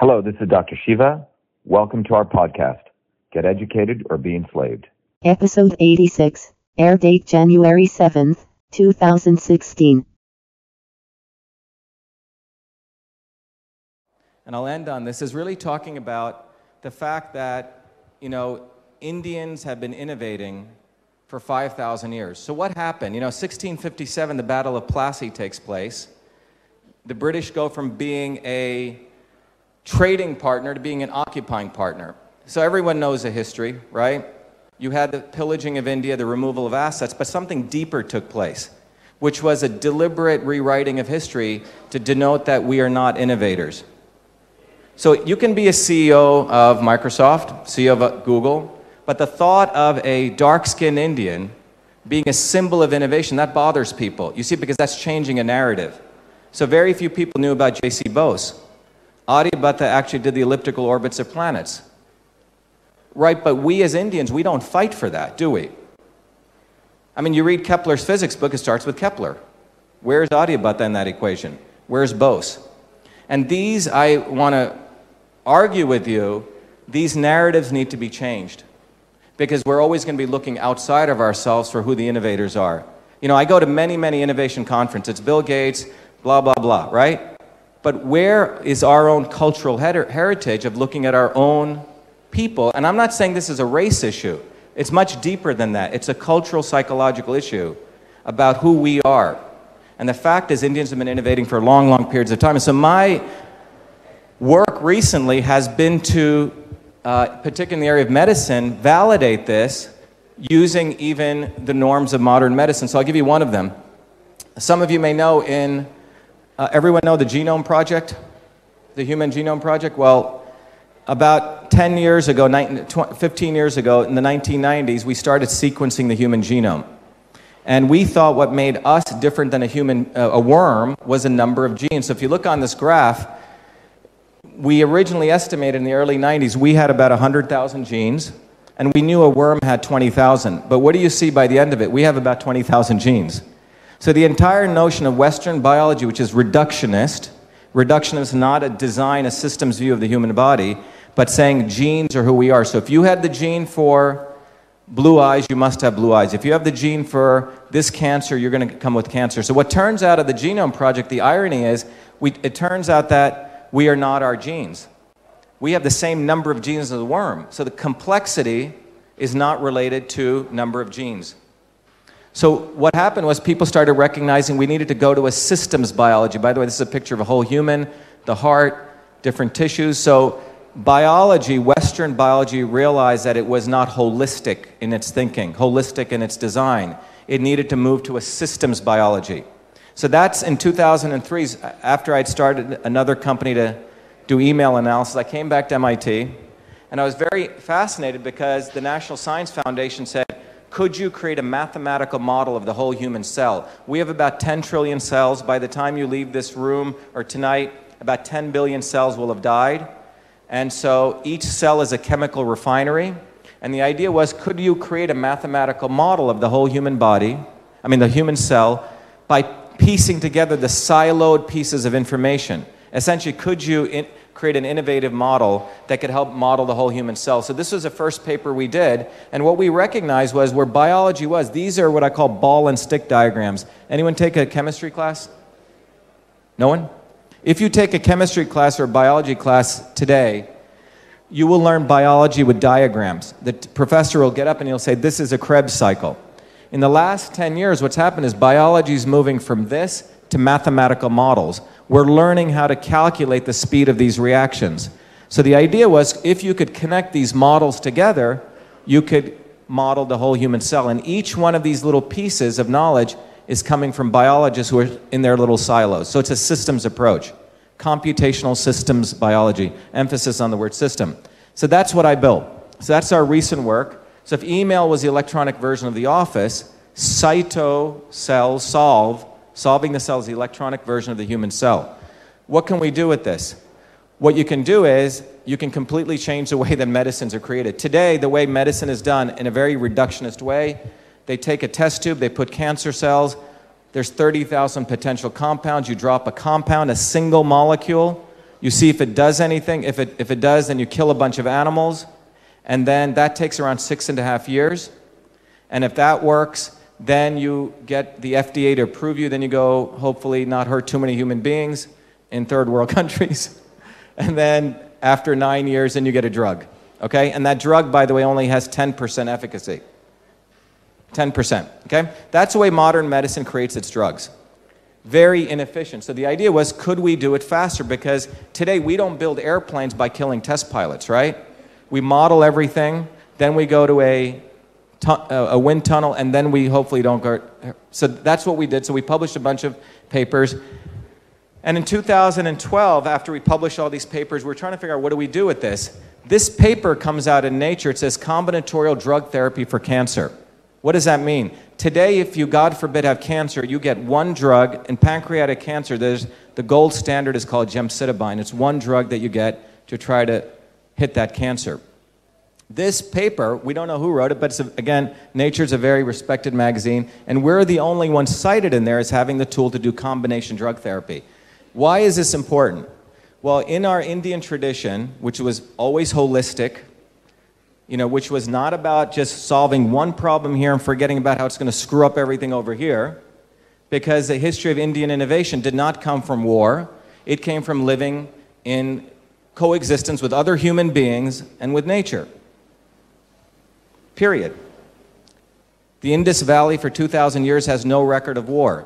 Hello, this is Dr. Shiva. Welcome to our podcast, Get Educated or Be Enslaved. Episode 86, air date January 7th, 2016. And I'll end on this is really talking about the fact that, you know, Indians have been innovating for 5,000 years. So what happened? You know, 1657, the Battle of Plassey takes place. The British go from being a trading partner to being an occupying partner. So everyone knows the history, right? You had the pillaging of India, the removal of assets, but something deeper took place, which was a deliberate rewriting of history to denote that we are not innovators. So you can be a CEO of Microsoft, CEO of Google, but the thought of a dark skinned Indian being a symbol of innovation, that bothers people. You see, because that's changing a narrative. So very few people knew about J.C. Bose. Aryabhatta actually did the elliptical orbits of planets. Right, but we as Indians, we don't fight for that, do we? I mean, you read Kepler's physics book, it starts with Kepler. Where's Aryabhatta in that equation? Where's Bose? And these, I want to argue with you, these narratives need to be changed because we're always going to be looking outside of ourselves for who the innovators are. You know, I go to many, many innovation conferences, It's Bill Gates, blah, blah, blah, right? But where is our own cultural her- heritage of looking at our own people? And I'm not saying this is a race issue, it's much deeper than that. It's a cultural, psychological issue about who we are. And the fact is, Indians have been innovating for long, long periods of time. And so my work recently has been to uh, particularly in the area of medicine, validate this using even the norms of modern medicine. So I'll give you one of them. Some of you may know in, uh, everyone know the Genome Project? The Human Genome Project? Well, about 10 years ago, 19, 15 years ago, in the 1990s, we started sequencing the human genome. And we thought what made us different than a human, uh, a worm, was a number of genes. So if you look on this graph, we originally estimated in the early 90s we had about 100,000 genes, and we knew a worm had 20,000. But what do you see by the end of it? We have about 20,000 genes. So the entire notion of Western biology, which is reductionist, reductionist is not a design, a systems view of the human body, but saying genes are who we are. So if you had the gene for blue eyes, you must have blue eyes. If you have the gene for this cancer, you're going to come with cancer. So what turns out of the Genome Project, the irony is, we, it turns out that we are not our genes. We have the same number of genes as a worm. So the complexity is not related to number of genes. So what happened was people started recognizing we needed to go to a systems biology. By the way, this is a picture of a whole human, the heart, different tissues. So biology, Western biology, realized that it was not holistic in its thinking, holistic in its design. It needed to move to a systems biology. So that's in 2003, after I'd started another company to do email analysis. I came back to MIT, and I was very fascinated because the National Science Foundation said, could you create a mathematical model of the whole human cell? We have about 10 trillion cells. By the time you leave this room or tonight, about 10 billion cells will have died. And so each cell is a chemical refinery. And the idea was could you create a mathematical model of the whole human body, I mean, the human cell, by piecing together the siloed pieces of information. Essentially, could you in, create an innovative model that could help model the whole human cell? So, this was the first paper we did, and what we recognized was where biology was. These are what I call ball and stick diagrams. Anyone take a chemistry class? No one? If you take a chemistry class or biology class today, you will learn biology with diagrams. The professor will get up and he'll say, This is a Krebs cycle. In the last 10 years, what's happened is biology is moving from this to mathematical models. We're learning how to calculate the speed of these reactions. So the idea was if you could connect these models together, you could model the whole human cell. And each one of these little pieces of knowledge is coming from biologists who are in their little silos. So it's a systems approach computational systems biology, emphasis on the word system. So that's what I built. So that's our recent work. So if email was the electronic version of the office, cyto cell solve, solving the cell is the electronic version of the human cell. What can we do with this? What you can do is you can completely change the way that medicines are created. Today, the way medicine is done in a very reductionist way, they take a test tube, they put cancer cells, there's 30,000 potential compounds. You drop a compound, a single molecule, You see if it does anything. If it, if it does, then you kill a bunch of animals. And then that takes around six and a half years. And if that works, then you get the FDA to approve you. Then you go, hopefully, not hurt too many human beings in third world countries. and then after nine years, then you get a drug. Okay? And that drug, by the way, only has 10% efficacy. 10%. Okay? That's the way modern medicine creates its drugs. Very inefficient. So the idea was could we do it faster? Because today we don't build airplanes by killing test pilots, right? We model everything, then we go to a, Uh, a wind tunnel, and then we hopefully don't go. So that's what we did. So we published a bunch of papers. And in 2012, after we published all these papers, we we're trying to figure out what do we do with this. This paper comes out in Nature. It says combinatorial drug therapy for cancer. What does that mean? Today, if you, God forbid, have cancer, you get one drug. In pancreatic cancer, there's, the gold standard is called gemcitabine. It's one drug that you get to try to hit that cancer. This paper, we don't know who wrote it, but it's a, again, Nature's a very respected magazine, and we're the only one cited in there as having the tool to do combination drug therapy. Why is this important? Well, in our Indian tradition, which was always holistic, you know, which was not about just solving one problem here and forgetting about how it's going to screw up everything over here, because the history of Indian innovation did not come from war. It came from living in coexistence with other human beings and with nature. Period. The Indus Valley for 2,000 years has no record of war.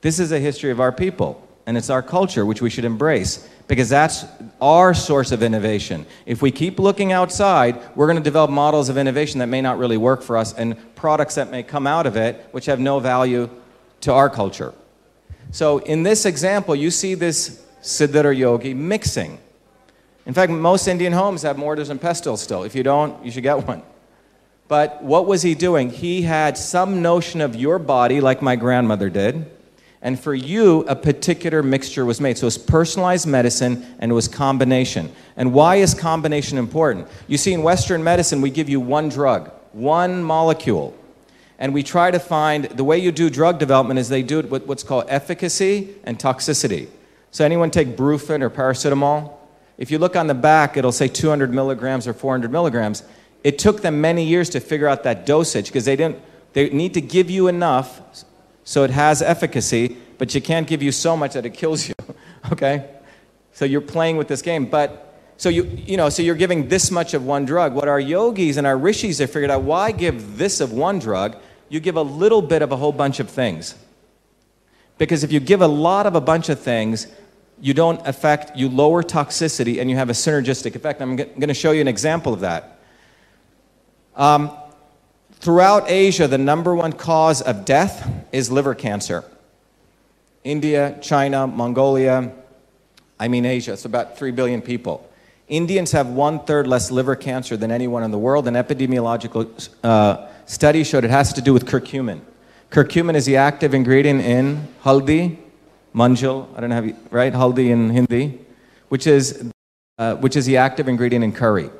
This is a history of our people, and it's our culture, which we should embrace because that's our source of innovation. If we keep looking outside, we're going to develop models of innovation that may not really work for us and products that may come out of it which have no value to our culture. So, in this example, you see this Siddhar yogi mixing. In fact, most Indian homes have mortars and pestles still. If you don't, you should get one. But what was he doing? He had some notion of your body, like my grandmother did and for you, a particular mixture was made. So it's personalized medicine and it was combination. And why is combination important? You see, in Western medicine, we give you one drug, one molecule. And we try to find the way you do drug development is they do it with what's called efficacy and toxicity. So, anyone take Brufen or paracetamol? If you look on the back, it'll say 200 milligrams or 400 milligrams. It took them many years to figure out that dosage because they didn't. They need to give you enough so it has efficacy, but you can't give you so much that it kills you. okay? So you're playing with this game. But so you you know, so you're giving this much of one drug. What our yogis and our rishis have figured out, why give this of one drug? You give a little bit of a whole bunch of things. Because if you give a lot of a bunch of things, you don't affect, you lower toxicity and you have a synergistic effect. I'm going to show you an example of that. Um, Throughout Asia, the number one cause of death is liver cancer. India, China, Mongolia, I mean Asia, it's about 3 billion people. Indians have one third less liver cancer than anyone in the world. An epidemiological uh, study showed it has to do with curcumin. Curcumin is the active ingredient in haldi, manjal, I don't have, right? Haldi in Hindi, which is, uh, which is the active ingredient in curry.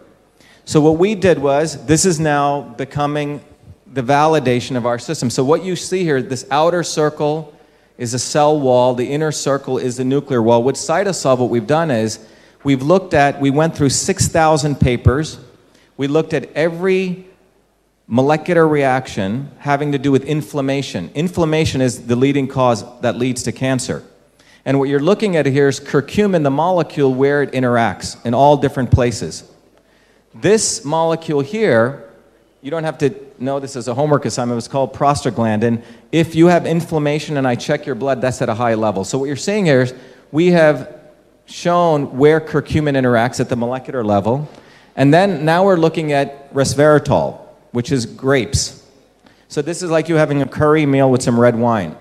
So what we did was, this is now becoming the validation of our system. So what you see here, this outer circle is a cell wall, the inner circle is the nuclear wall. With CytoSolve, what we've done is we've looked at, we went through 6,000 papers. We looked at every molecular reaction having to do with inflammation. Inflammation is the leading cause that leads to cancer. And what you're looking at here is curcumin, the molecule, where it interacts in all different places. This molecule here you don't have to know this as a homework assignment. It's called prostaglandin. If you have inflammation and I check your blood, that's at a high level. So what you're seeing here is we have shown where curcumin interacts at the molecular level. And then now we're looking at resveratrol, which is grapes. So this is like you having a curry meal with some red wine.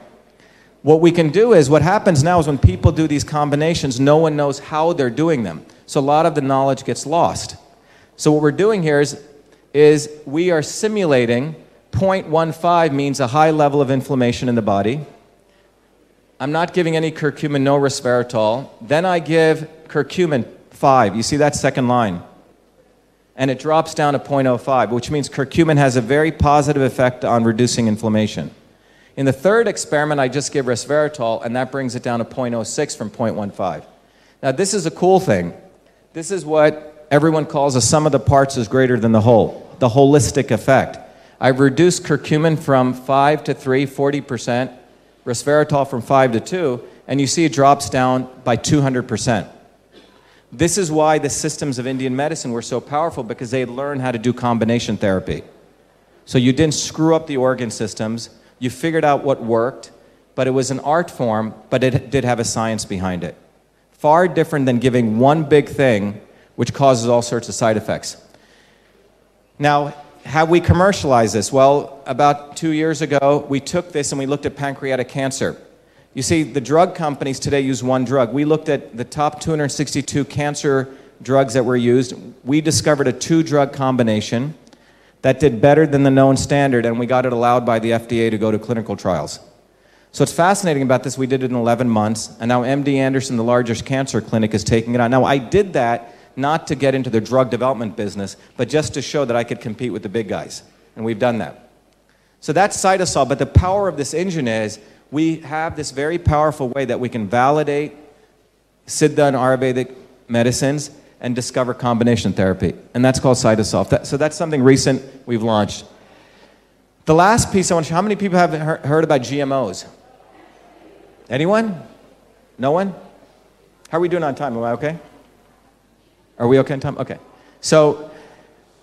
What we can do is, what happens now is when people do these combinations, no one knows how they're doing them. So a lot of the knowledge gets lost. So what we're doing here is is we are simulating 0.15 means a high level of inflammation in the body. I'm not giving any curcumin, no resveratrol. Then I give curcumin 5. You see that second line? And it drops down to 0.05, which means curcumin has a very positive effect on reducing inflammation. In the third experiment, I just give resveratrol, and that brings it down to 0.06 from 0.15. Now, this is a cool thing. This is what everyone calls a sum of the parts is greater than the whole, the holistic effect. I've reduced curcumin from 5 to 3, 40%, resveratrol from 5 to 2, and you see it drops down by 200%. This is why the systems of Indian medicine were so powerful because they learned how to do combination therapy. So you didn't screw up the organ systems, you figured out what worked, but it was an art form, but it did have a science behind it. Far different than giving one big thing, which causes all sorts of side effects. Now, have we commercialized this? Well, about two years ago, we took this and we looked at pancreatic cancer. You see, the drug companies today use one drug. We looked at the top 262 cancer drugs that were used. We discovered a two drug combination that did better than the known standard, and we got it allowed by the FDA to go to clinical trials. So it's fascinating about this. We did it in 11 months, and now MD Anderson, the largest cancer clinic, is taking it on. Now, I did that not to get into the drug development business, but just to show that I could compete with the big guys. And we've done that. So that's CytoSolve, but the power of this engine is we have this very powerful way that we can validate Siddha and Ayurvedic medicines and discover combination therapy. And that's called CytoSolve. That, so that's something recent we've launched. The last piece I want to show how many people have heard about GMOs? Anyone? No one? How are we doing on time? Am I okay? Are we okay on time? Okay. So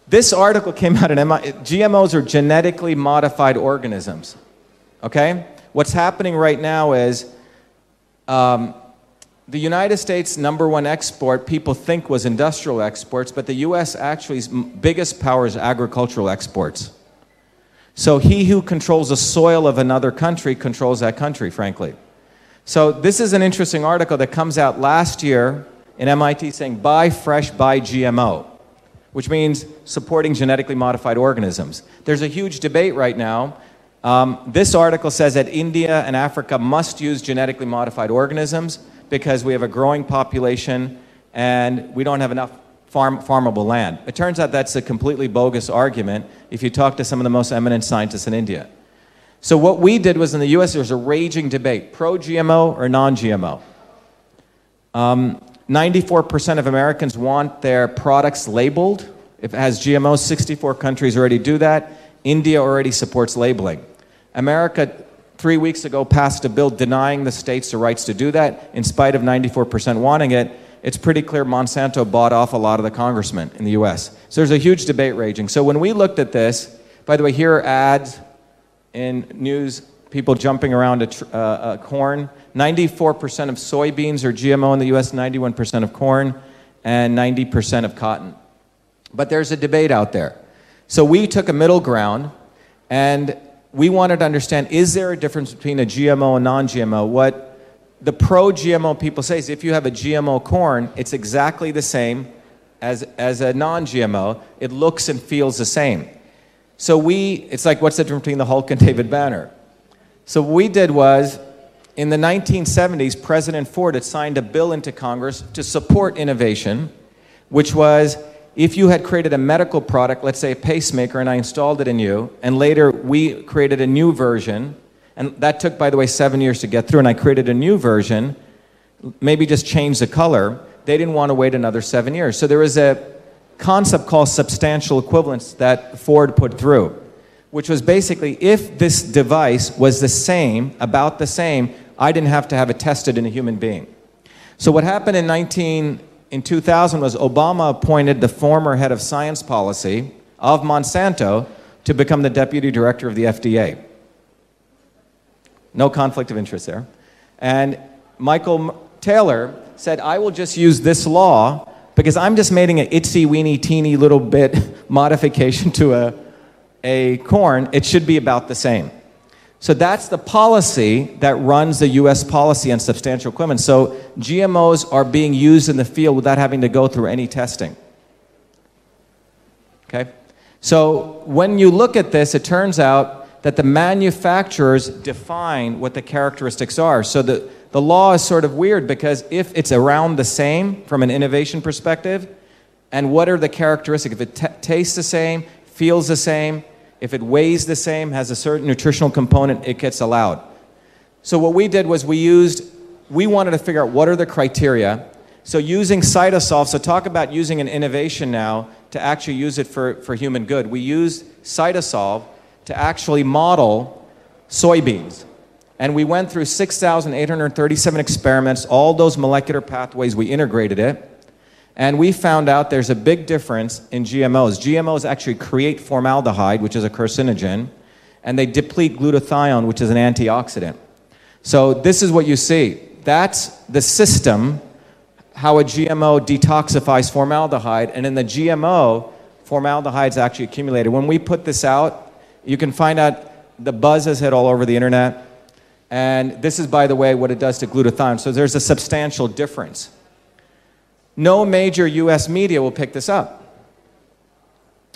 this article came out in MI. GMOs are genetically modified organisms. Okay? What's happening right now is um, the United States' number one export, people think was industrial exports, but the U.S. actually's biggest power is agricultural exports. So he who controls the soil of another country controls that country, frankly. So this is an interesting article that comes out last year in MIT saying buy fresh, buy GMO, which means supporting genetically modified organisms. There's a huge debate right now um, this article says that India and Africa must use genetically modified organisms because we have a growing population and we don't have enough farm, farmable land. It turns out that's a completely bogus argument if you talk to some of the most eminent scientists in India. So, what we did was in the US, there was a raging debate pro GMO or non GMO. Um, 94% of Americans want their products labeled. If it has GMOs, 64 countries already do that. India already supports labeling. America, three weeks ago, passed a bill denying the states the rights to do that, in spite of 94% wanting it. It's pretty clear Monsanto bought off a lot of the congressmen in the US. So there's a huge debate raging. So when we looked at this, by the way, here are ads in news, people jumping around a, tr- uh, a corn. 94% of soybeans are GMO in the US, 91% of corn, and 90% of cotton. But there's a debate out there. So we took a middle ground and we wanted to understand is there a difference between a GMO and non GMO? What the pro GMO people say is if you have a GMO corn, it's exactly the same as, as a non GMO. It looks and feels the same. So we, it's like what's the difference between the Hulk and David Banner? So what we did was in the 1970s, President Ford had signed a bill into Congress to support innovation, which was if you had created a medical product, let's say a pacemaker, and I installed it in you, and later we created a new version, and that took, by the way, seven years to get through, and I created a new version, maybe just change the color, they didn't want to wait another seven years. So there was a concept called substantial equivalence that Ford put through, which was basically if this device was the same, about the same, I didn't have to have it tested in a human being. So what happened in 19 in 2000 was Obama appointed the former head of science policy of Monsanto to become the deputy director of the FDA. No conflict of interest there. And Michael Taylor said, I will just use this law because I'm just making an itsy weeny teeny little bit modification to a, a corn. It should be about the same. So that's the policy that runs the US policy on substantial equivalence. So GMOs are being used in the field without having to go through any testing. Okay? So when you look at this, it turns out that the manufacturers define what the characteristics are. So the, the law is sort of weird because if it's around the same from an innovation perspective, and what are the characteristics? If it t- tastes the same, feels the same, if it weighs the same, has a certain nutritional component, it gets allowed. So what we did was we used, we wanted to figure out what are the criteria, So using CytoSolve, so talk about using an innovation now to actually use it for, for human good. We used CytoSolve to actually model soybeans. And we went through 6,837 experiments, all those molecular pathways, we integrated it. And we found out there's a big difference in GMOs. GMOs actually create formaldehyde, which is a carcinogen, and they deplete glutathione, which is an antioxidant. So this is what you see. That's the system, how a GMO detoxifies formaldehyde, and in the GMO, formaldehyde is actually accumulated. When we put this out, you can find out the buzz has hit all over the internet. And this is, by the way, what it does to glutathione. So there's a substantial difference. No major US media will pick this up,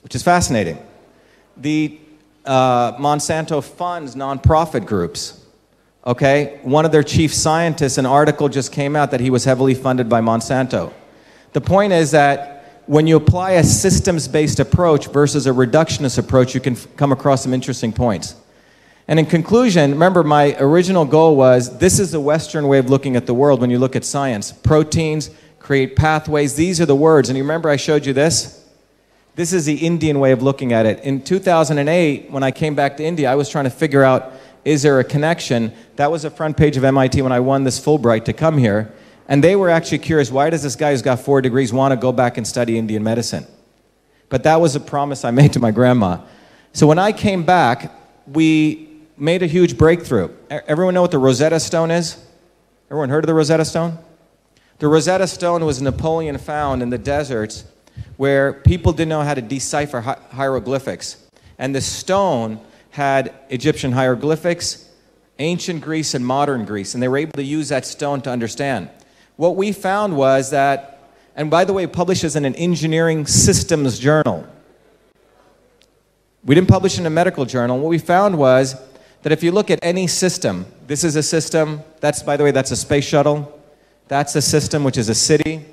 which is fascinating. The uh, Monsanto funds nonprofit groups. Okay? One of their chief scientists, an article just came out that he was heavily funded by Monsanto. The point is that when you apply a systems based approach versus a reductionist approach, you can f- come across some interesting points. And in conclusion, remember my original goal was this is the Western way of looking at the world when you look at science. Proteins create pathways. These are the words. And you remember I showed you this? This is the Indian way of looking at it. In 2008, when I came back to India, I was trying to figure out is there a connection? That was the front page of MIT when I won this Fulbright to come here. And they were actually curious why does this guy who's got four degrees want to go back and study Indian medicine? But that was a promise I made to my grandma. So when I came back, we made a huge breakthrough. Everyone know what the Rosetta Stone is? Everyone heard of the Rosetta Stone? The Rosetta Stone was Napoleon found in the deserts where people didn't know how to decipher hi- hieroglyphics. And the stone had Egyptian hieroglyphics, ancient Greece, and modern Greece, and they were able to use that stone to understand. What we found was that, and by the way, publishes in an engineering systems journal. We didn't publish in a medical journal. What we found was that if you look at any system, this is a system, that's, by the way, that's a space shuttle, that's a system which is a city,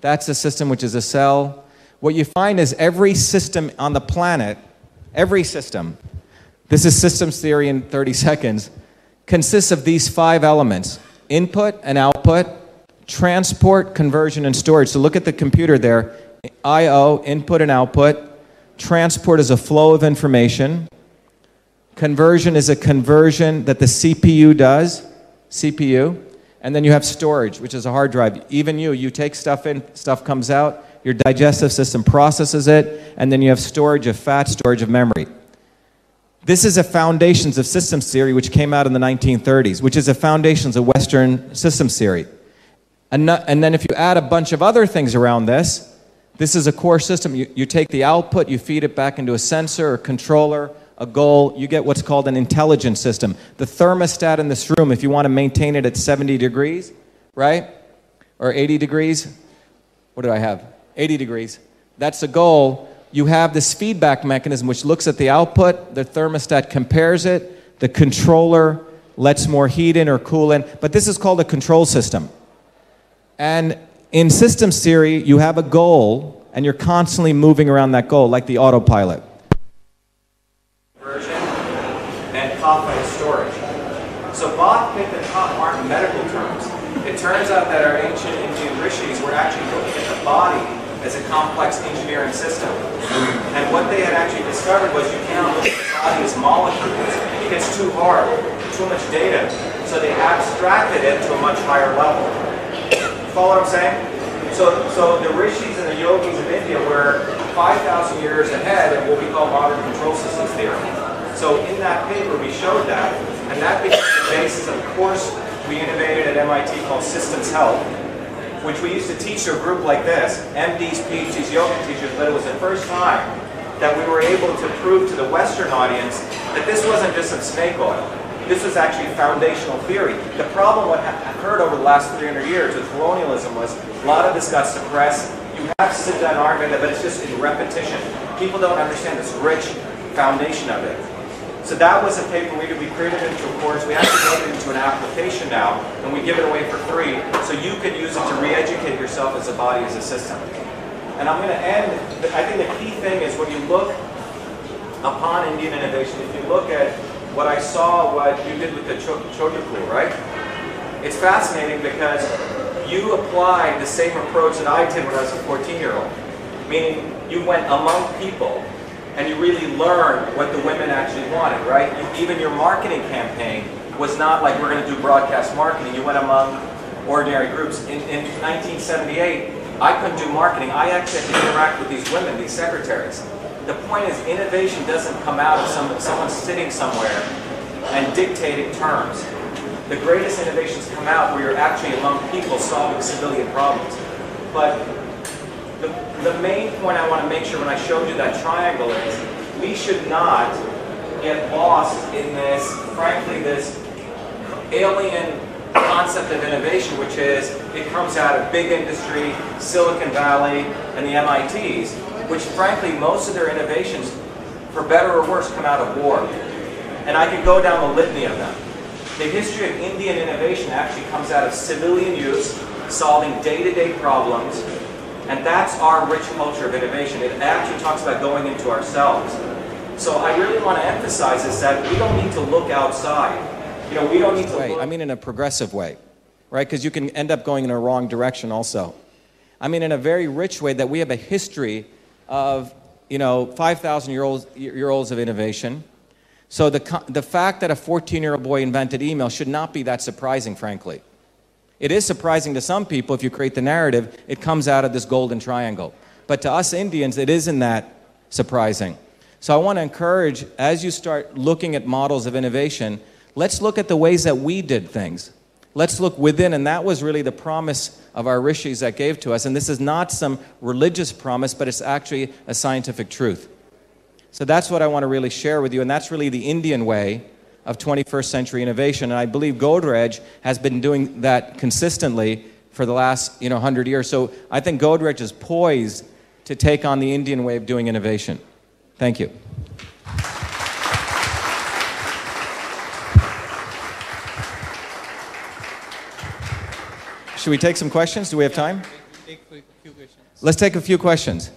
that's a system which is a cell. What you find is every system on the planet, every system, this is systems theory in 30 seconds, consists of these five elements input and output, transport, conversion, and storage. So look at the computer there I/O, input and output. Transport is a flow of information. Conversion is a conversion that the CPU does, CPU. And then you have storage, which is a hard drive. Even you, you take stuff in, stuff comes out, your digestive system processes it, and then you have storage of fat, storage of memory. This is a foundations of systems theory which came out in the 1930s, which is a foundations of Western systems theory. And, and then if you add a bunch of other things around this, this is a core system. You, you take the output, you feed it back into a sensor or controller, a goal, you get what's called an intelligence system. The thermostat in this room, if you want to maintain it at 70 degrees, right? Or 80 degrees, what do I have? 80 degrees. That's the goal. You have this feedback mechanism which looks at the output, the thermostat compares it, the controller lets more heat in or cool in, but this is called a control system. And in systems theory, you have a goal and you're constantly moving around that goal, like the autopilot. Version and kapha is storage. So Both picked the top aren't medical terms. It turns out that our ancient Indian rishis were actually looking at the body as a complex engineering system. And what they had actually discovered was you cannot look at the body as molecules. It gets too hard, too much data. So they abstracted it to a much higher level follow what I'm saying? So, so the rishis and the yogis of India were 5,000 years ahead of what we call modern control systems theory. So in that paper, we showed that, and that became the basis of a course we innovated at MIT called Systems Health, which we used to teach to a group like this, MDs, PhDs, yoga teachers, but it was the first time that we were able to prove to the Western audience that this wasn't just some snake oil. This was actually a foundational theory. The problem what occurred over the last 300 years with colonialism was a lot of this got suppressed. You have to sit down and argue that, but it's just in repetition. People don't understand this rich foundation of it. So that was a paper we did. We created it into a course. We actually made it into an application now, and we give it away for free, so you can use it to re-educate yourself as a body, as a system. And I'm going to end. I think the key thing is when you look upon Indian innovation, if you look at what I saw, what you did with the ChotuKool, right? It's fascinating because you applied the same approach that I did when I was a 14 year old. Meaning, you went among people and you really learned what the women actually wanted, right? You, even your marketing campaign was not like we're going to do broadcast marketing. You went among ordinary groups. In, in 1978, I couldn't do marketing. I actually had to interact with these women, these secretaries. The point is, innovation doesn't come out of some, someone sitting somewhere and dictating terms. The greatest innovations come out where you're actually among people solving civilian problems. But the, the main point I want to make sure when I showed you that triangle is we should not get lost in this, frankly, this alien concept of innovation, which is it comes out of big industry, Silicon Valley, and the MITs, which frankly, most of their innovations, for better or worse, come out of war. And I could go down the litany of them. The history of Indian innovation actually comes out of civilian use, solving day-to-day problems, and that's our rich culture of innovation. It actually talks about going into ourselves. So I really want to emphasize is that we don't need to look outside. You know, we don't need to way. I mean, in a progressive way, right? Because you can end up going in a wrong direction also. I mean, in a very rich way that we have a history of, you know, 5,000 year olds, year olds of innovation. So the, the fact that a 14 year old boy invented email should not be that surprising, frankly. It is surprising to some people if you create the narrative, it comes out of this golden triangle. But to us Indians, it isn't that surprising. So I want to encourage, as you start looking at models of innovation, let's look at the ways that we did things. Let's look within, and that was really the promise of our rishis that gave to us. And this is not some religious promise, but it's actually a scientific truth. So that's what I want to really share with you, and that's really the Indian way of 21st century innovation. And I believe Godrej has been doing that consistently for the last you know, 100 years. So I think Godrej is poised to take on the Indian way of doing innovation. Thank you. Should we take some questions? Do we have time? Take a few questions. Let's take a few questions.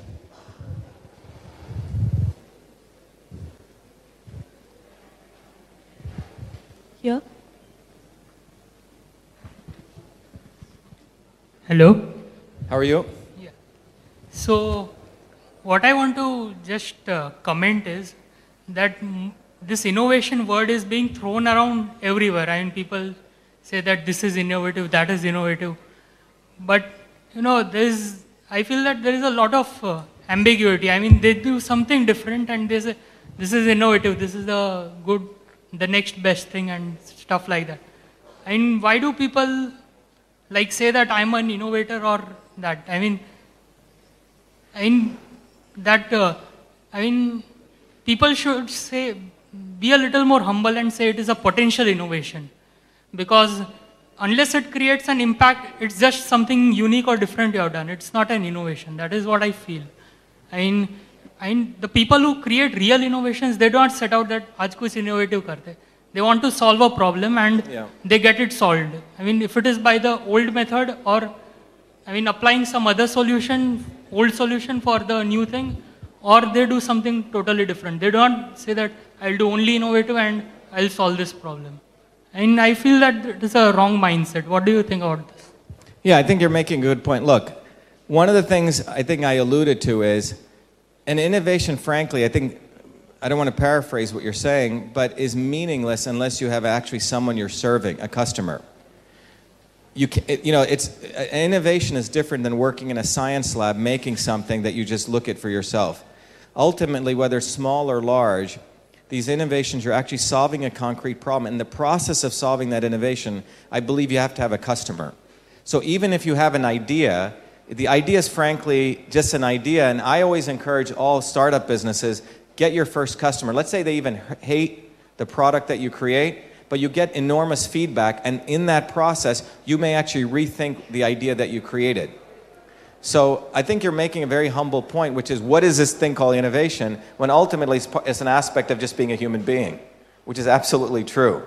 Here. Hello. How are you? Yeah. So, what I want to just uh, comment is that this innovation word is being thrown around everywhere. I mean, people say that this is innovative, that is innovative. But, you know, there's, I feel that there is a lot of uh, ambiguity. I mean, they do something different and they say, this is innovative, this is a good, the next best thing and stuff like that. Mean, why do people like say that I'm an innovator or that? I mean, I mean that uh, I mean people should say be a little more humble and say it is a potential innovation because unless it creates an impact it's just something unique or different you have done it's not an innovation that is what i feel i mean I mean, the people who create real innovations they don't set out that आज कुछ innovative करते they want to solve a problem and Yeah. they get it solved i mean if it is by the old method or I mean, applying some other solution, old solution for the new thing, or they do something totally different. They don't say that I'll do only innovative and I'll solve this problem. And I feel that it is a wrong mindset. What do you think about this? Yeah, I think you're making a good point. Look, one of the things I think I alluded to is an innovation, frankly, I think, I don't want to paraphrase what you're saying, but is meaningless unless you have actually someone you're serving, a customer. You, can, it, you know, it's, innovation is different than working in a science lab making something that you just look at for yourself. Ultimately, whether small or large, these innovations, you're actually solving a concrete problem. In the process of solving that innovation, I believe you have to have a customer. So even if you have an idea, the idea is frankly just an idea, and I always encourage all startup businesses get your first customer. Let's say they even hate the product that you create, but you get enormous feedback, and in that process, you may actually rethink the idea that you created. So I think you're making a very humble point, which is what is this thing called innovation, when ultimately it's an aspect of just being a human being, which is absolutely true.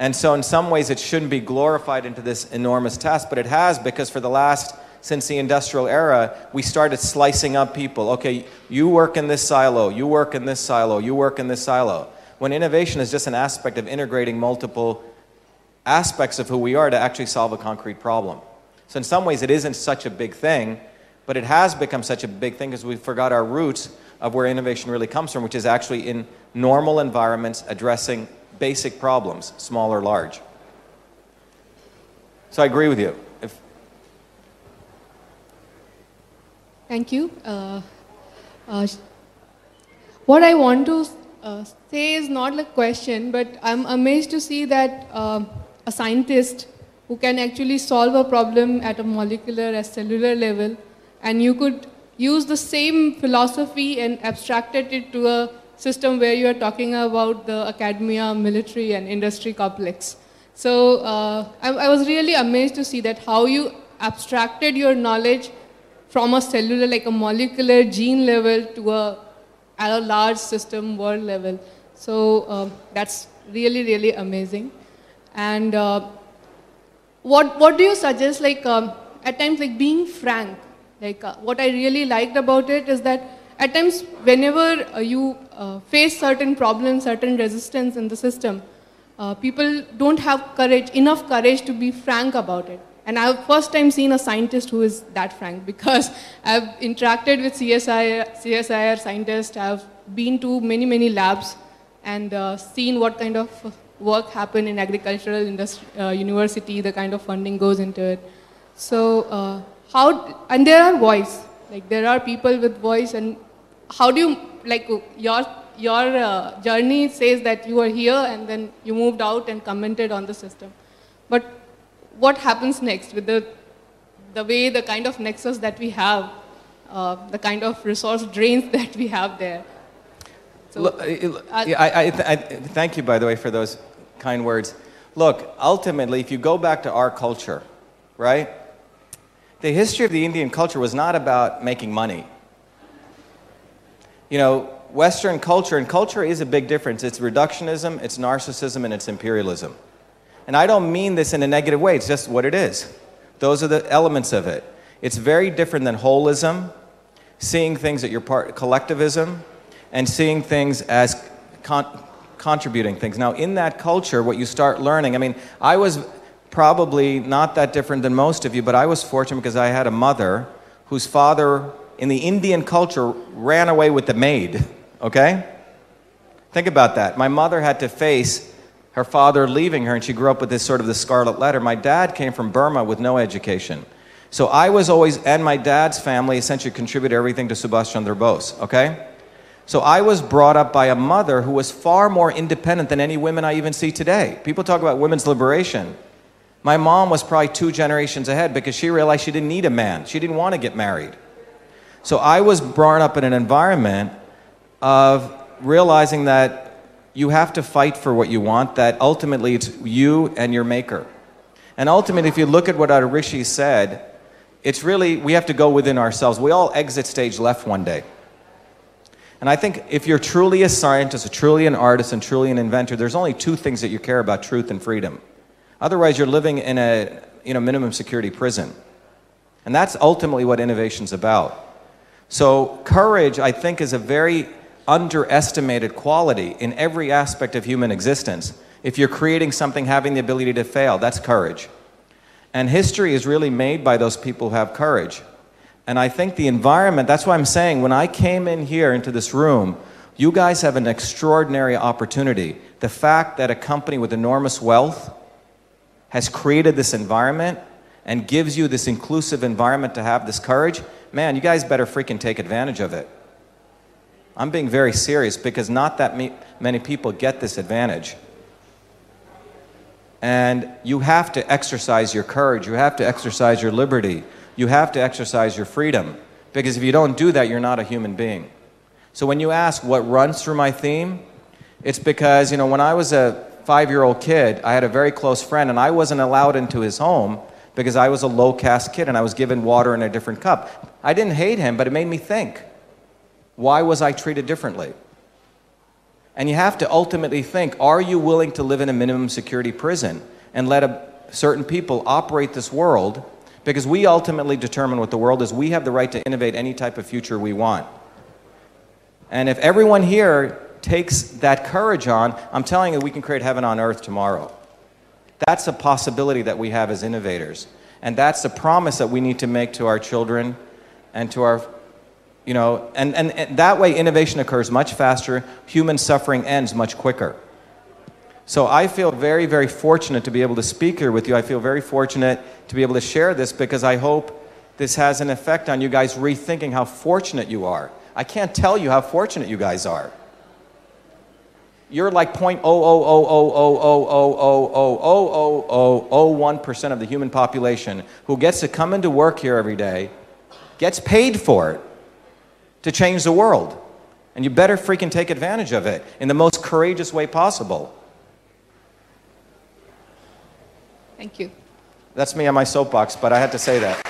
And so, in some ways, it shouldn't be glorified into this enormous task, but it has because for the last, since the industrial era, we started slicing up people. Okay, you work in this silo, you work in this silo, you work in this silo. When innovation is just an aspect of integrating multiple aspects of who we are to actually solve a concrete problem. So, in some ways, it isn't such a big thing, but it has become such a big thing because we forgot our roots of where innovation really comes from, which is actually in normal environments addressing basic problems, small or large. So, I agree with you. If, Thank you. Uh, uh, what I want to uh, say is not a question, but I'm amazed to see that uh, a scientist who can actually solve a problem at a molecular, a cellular level, and you could use the same philosophy and abstracted it to a system where you are talking about the academia, military, and industry complex. So uh, I, I was really amazed to see that how you abstracted your knowledge from a cellular, like a molecular gene level to a, at a large system world level. So um, that's really, really amazing. And uh, what, what do you suggest, like um, at times, like being frank? Like uh, what I really liked about it is that at times, whenever uh, you uh, face certain problems, certain resistance in the system, uh, people don't have courage, enough courage to be frank about it. And I've first time seen a scientist who is that frank because I've interacted with CSI, CSIR scientists. I've been to many, many labs and uh, seen what kind of work happen in agricultural industry, uh, university, the kind of funding goes into it. So uh, how, and there are voice, like there are people with voice and how do you, like your, your uh, journey says that you are here and then you moved out and commented on the system. But what happens next with the, the way, the kind of nexus that we have, uh, the kind of resource drains that we have there. So, Look, I, I, I, I, thank you, by the way, for those kind words. Look, ultimately, if you go back to our culture, right? The history of the Indian culture was not about making money. You know, Western culture, and culture is a big difference. It's reductionism, it's narcissism, and it's imperialism. And I don't mean this in a negative way, it's just what it is. Those are the elements of it. It's very different than holism, seeing things at your part, collectivism, and seeing things as con- contributing things. Now, in that culture, what you start learning, I mean, I was probably not that different than most of you, but I was fortunate because I had a mother whose father in the Indian culture ran away with the maid, okay? Think about that. My mother had to face her father leaving her, and she grew up with this sort of the scarlet letter. My dad came from Burma with no education. So I was always, and my dad's family essentially contributed everything to Subhash Chandra Bose, okay? So I was brought up by a mother who was far more independent than any women I even see today. People talk about women's liberation. My mom was probably two generations ahead because she realized she didn't need a man. She didn't want to get married. So I was brought up in an environment of realizing that you have to fight for what you want, that ultimately it's you and your maker. And ultimately, if you look at what our rishi said, it's really, we have to go within ourselves. We all exit stage left one day. And I think if you're truly a scientist, a truly an artist, and truly an inventor, there's only two things that you care about truth and freedom. Otherwise, you're living in a you know, minimum security prison. And that's ultimately what innovation's about. So, courage, I think, is a very underestimated quality in every aspect of human existence. If you're creating something, having the ability to fail, that's courage. And history is really made by those people who have courage. And I think the environment, that's why I'm saying when I came in here into this room, you guys have an extraordinary opportunity. The fact that a company with enormous wealth has created this environment and gives you this inclusive environment to have this courage, man, you guys better freaking take advantage of it. I'm being very serious because not that many people get this advantage. And you have to exercise your courage, you have to exercise your liberty, you have to exercise your freedom. Because if you don't do that, you're not a human being. So when you ask what runs through my theme, it's because, you know, when I was a five year old kid, I had a very close friend, and I wasn't allowed into his home because I was a low caste kid and I was given water in a different cup. I didn't hate him, but it made me think why was I treated differently? And you have to ultimately think are you willing to live in a minimum security prison and let a, certain people operate this world? Because we ultimately determine what the world is. We have the right to innovate any type of future we want. And if everyone here takes that courage on, I'm telling you, we can create heaven on earth tomorrow. That's a possibility that we have as innovators. And that's the promise that we need to make to our children and to our, you know, and, and, and that way innovation occurs much faster, human suffering ends much quicker. So I feel very, very fortunate to be able to speak here with you. I feel very fortunate to be able to share this because I hope this has an effect on you guys rethinking how fortunate you are. I can't tell you how fortunate you guys are. You're like 0.0000000000001% of the human population who gets to come into work here every day, gets paid for it to change the world. And you better freaking take advantage of it in the most courageous way possible. Thank you. That's me on my soapbox, but I had to say that.